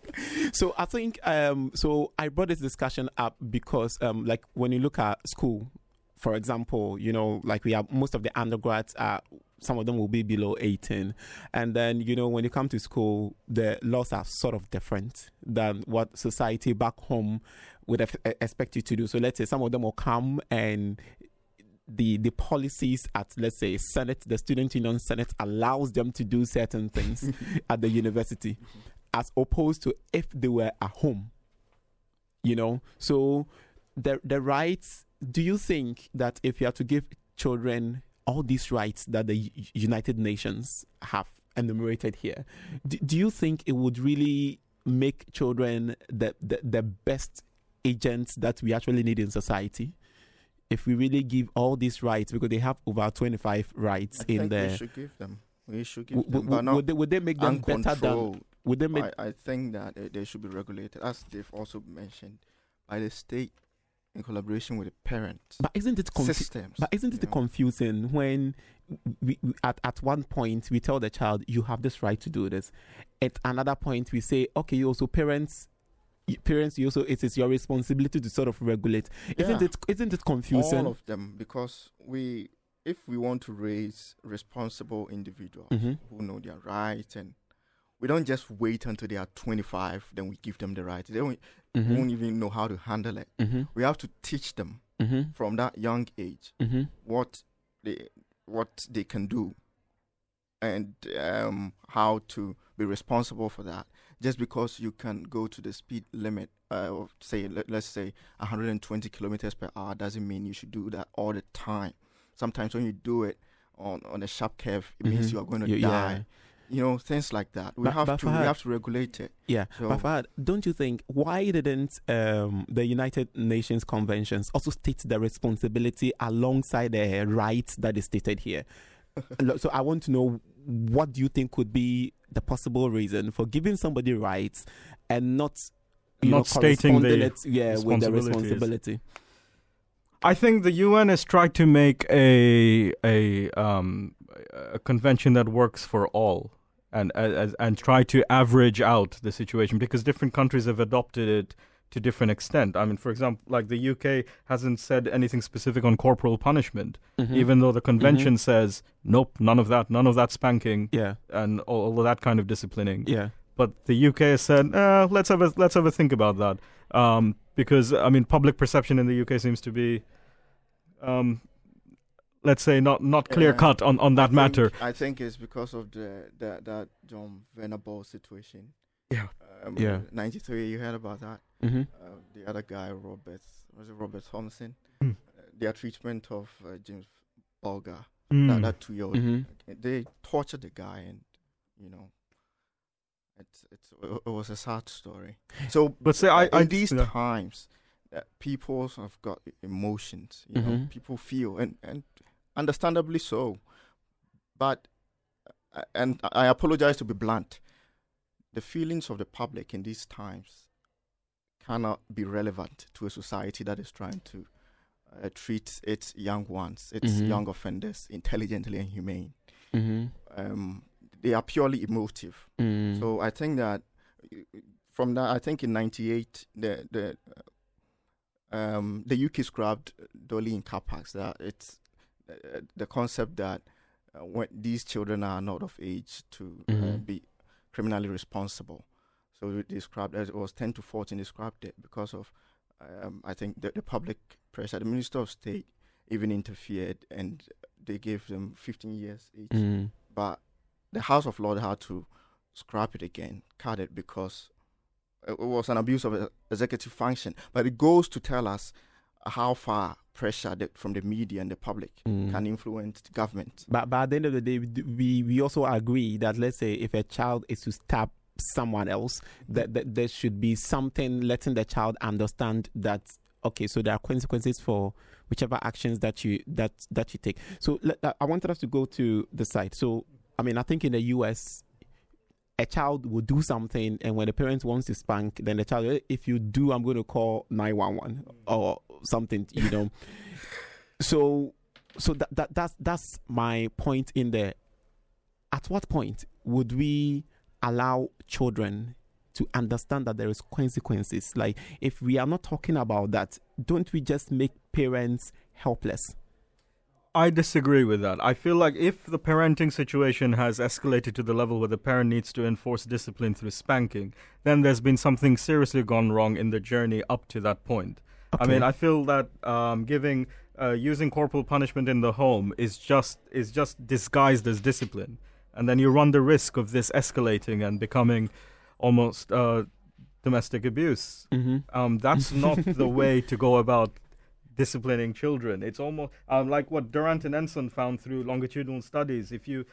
So I think um so I brought this discussion up because um like when you look at school, for example, you know, like we have most of the undergrads are some of them will be below 18 and then you know when you come to school the laws are sort of different than what society back home would have expect you to do. So let's say some of them will come and the the policies at let's say senate the student union senate allows them to do certain things [laughs] at the university as opposed to if they were at home you know? So the the rights do you think that if you have to give children all these rights that the united nations have enumerated here do, do you think it would really make children the, the the best agents that we actually need in society? If we really give all these rights because they have over 25 rights I in think we there. should give them. We should give w- them, w- but not would, they, would they make them better than would they make I, I think that they, they should be regulated, as they've also mentioned, by the state in collaboration with the parents. but isn't it confu- systems. But isn't it confusing when we, we at, at one point we tell the child you have this right to do this, at another point we say okay you also parents parents you also it is your responsibility to sort of regulate. Isn't Yeah. it isn't it confusing? All of them, because we, if we want to raise responsible individuals Mhm. who know their rights, and we don't just wait until they are 25, then we give them the right. They won't, Mhm. won't even know how to handle it. Mhm. We have to teach them Mhm. from that young age Mhm. what they what they can do and um, how to be responsible for that. Just because you can go to the speed limit uh, of say let, let's say 120 kilometers per hour doesn't mean you should do that all the time. Sometimes when you do it on on a sharp curve, it means Mhm. you are going to You- die. yeah. You know things like that. We But- have but to we have to regulate it. Yeah, So- but Fahad, don't you think why didn't um, the United Nations conventions also state the responsibility alongside the rights that is stated here? [laughs] So I want to know what do you think could be the possible reason for giving somebody rights and not you Not know, stating the corresponding it, yeah with the responsibility. I think the UN has tried to make a a um a convention that works for all and and, and try to average out the situation because different countries have adopted it to different extent. I mean, for example, like the UK hasn't said anything specific on corporal punishment, Mhm. even though the convention says nope, none of that, none of that spanking yeah, and all, all of that kind of disciplining. Yeah, but the UK has said, uh, let's have a let's have a think about that, um, because I mean, public perception in the UK seems to be, um, let's say, not not clear cut on, on that I matter. Think, I think it's because of the that that John Venable situation. Yeah. Um, Yeah. 93. You heard about that? hmm uh, the other guy, Robert, was it Robert Thompson? Hmm. Uh, their treatment of uh, James Bulger, Mm. that, that two year old, hmm they tortured the guy, and you know, it's it's it was a sad story. So, But say I, in I these yeah. times, that people have got emotions. You know, Mhm. people feel, and and understandably so. But uh, and I apologize to be blunt. The feelings of the public in these times cannot be relevant to a society that is trying to uh, treat its young ones, its Mhm. young offenders, intelligently and humane. hmm Um, they are purely emotive. mm So I think that from that, I think in '98, the the um, the UK scrapped doli incapax. That it's uh, the concept that uh, when these children are not of age to uh, Mhm. be criminally responsible, so they scrapped. It was 10 to 14. They scrapped it because of um, I think the, the public pressure. The Minister of State even interfered, and they gave them 15 years each mm but the House of Lords had to scrap it again, cut it because it was an abuse of executive function. But it goes to tell us how far pressure that from the media and the public Mm. can influence the government. But, but at the end of the day, we, we also agree that let's say if a child is to stab someone else. That, that there should be something letting the child understand that okay, so there are consequences for whichever actions that you that that you take. So let, I wanted us to go to the side. So I mean, I think in the U.S. A child will do something, and when the parent wants to spank, then the child, if you do, I'm going to call nine one one or something, you know. so, so that, that that's that's my point in there. At what point would we allow children to understand that there is consequences. Like if we are not talking about that, don't we just make parents helpless? I disagree with that. I feel like if the parenting situation has escalated to the level where the parent needs to enforce discipline through spanking, then there's been something seriously gone wrong in the journey up to that point. Okay. I mean, I feel that um, giving uh, using corporal punishment in the home is just is just disguised as discipline, and then you run the risk of this escalating and becoming almost uh, domestic abuse. Mm-hmm. Um, that's [laughs] not the way to go about disciplining children. It's almost um, like what Durrant and Ensom found through longitudinal studies. If you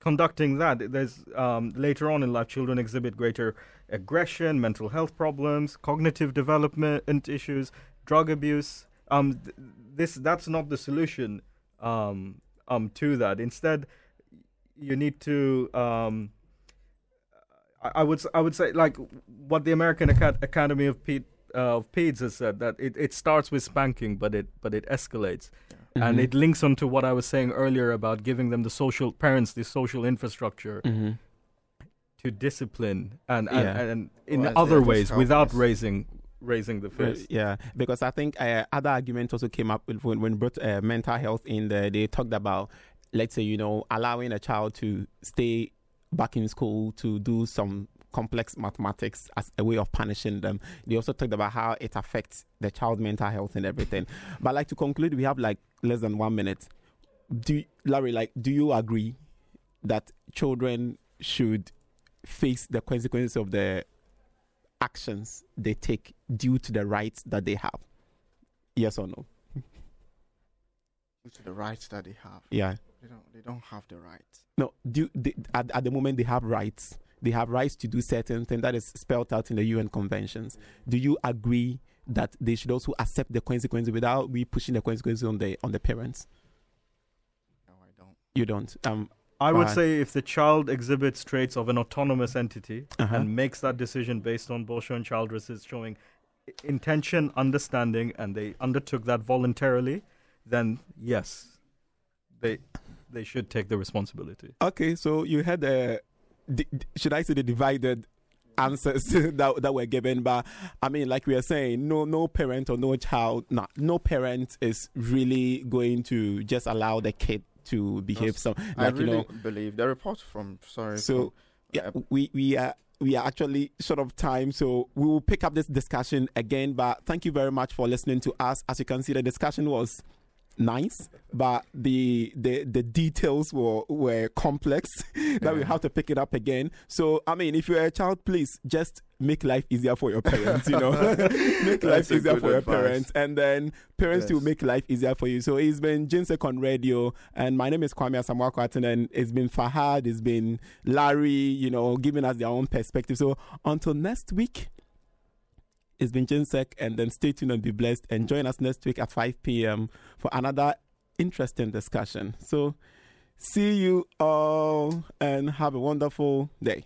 conducting that, there's um, later on in life, children exhibit greater aggression, mental health problems, cognitive development issues, drug abuse. Um, th- this that's not the solution um, um, to that. Instead, you need to um, I would I would say like what the American Academy of Ped, uh, of Peds has said that it, it starts with spanking, but it but it escalates, mm-hmm. and it links onto what I was saying earlier about giving them the social parents the social infrastructure mm-hmm. To discipline and and, yeah. and in well, other ways without raising raising the fist. Yeah, because I think uh, other arguments also came up when when brought uh, mental health in there. They talked about let's say you know allowing a child to stay back in school to do some complex mathematics as a way of punishing them. They also talked about how it affects the child's mental health and everything. but like to conclude, we have like less than one minute. Do Larry, like, do you agree that children should face the consequences of the actions they take due to the rights that they have? Yes or no? Due to the rights that they have. Yeah. They don't. They don't have the rights. No. Do they, at at the moment they have rights. They have rights to do certain things that is spelled out in the UN conventions. Do you agree that they should also accept the consequences without we pushing the consequences on the on the parents? No, I don't. You don't. Um, I would say if the child exhibits traits of an autonomous entity uh-huh. and makes that decision based on Beauchamp and Childress's showing intention, understanding, and they undertook that voluntarily, then yes, they they should take the responsibility. Okay, so you had a, should I say the divided answers [laughs] that that were given, but I mean, like we are saying, no no parent or no child, no no parent is really going to just allow the kid to behave. Some like I really you know, believe the report from sorry. So from, yeah, uh, we we are we are actually short of time, so we will pick up this discussion again. But thank you very much for listening to us. As you can see, the discussion was nice, but the the the details were were complex [laughs] that yeah. we have to pick it up again. So I mean, if you're a child, please just make life easier for your parents. You know, [laughs] make life easier for your parents, and then parents yes. to make life easier for you. So it's been Jinsek on radio, and my name is Kwame Asamoah and it's been Fahad, it's been Larry. You know, giving us their own perspective. So until next week. It's been Jinsek, and then stay tuned and be blessed. And join us next week at 5 p.m. for another interesting discussion. So, see you all and have a wonderful day.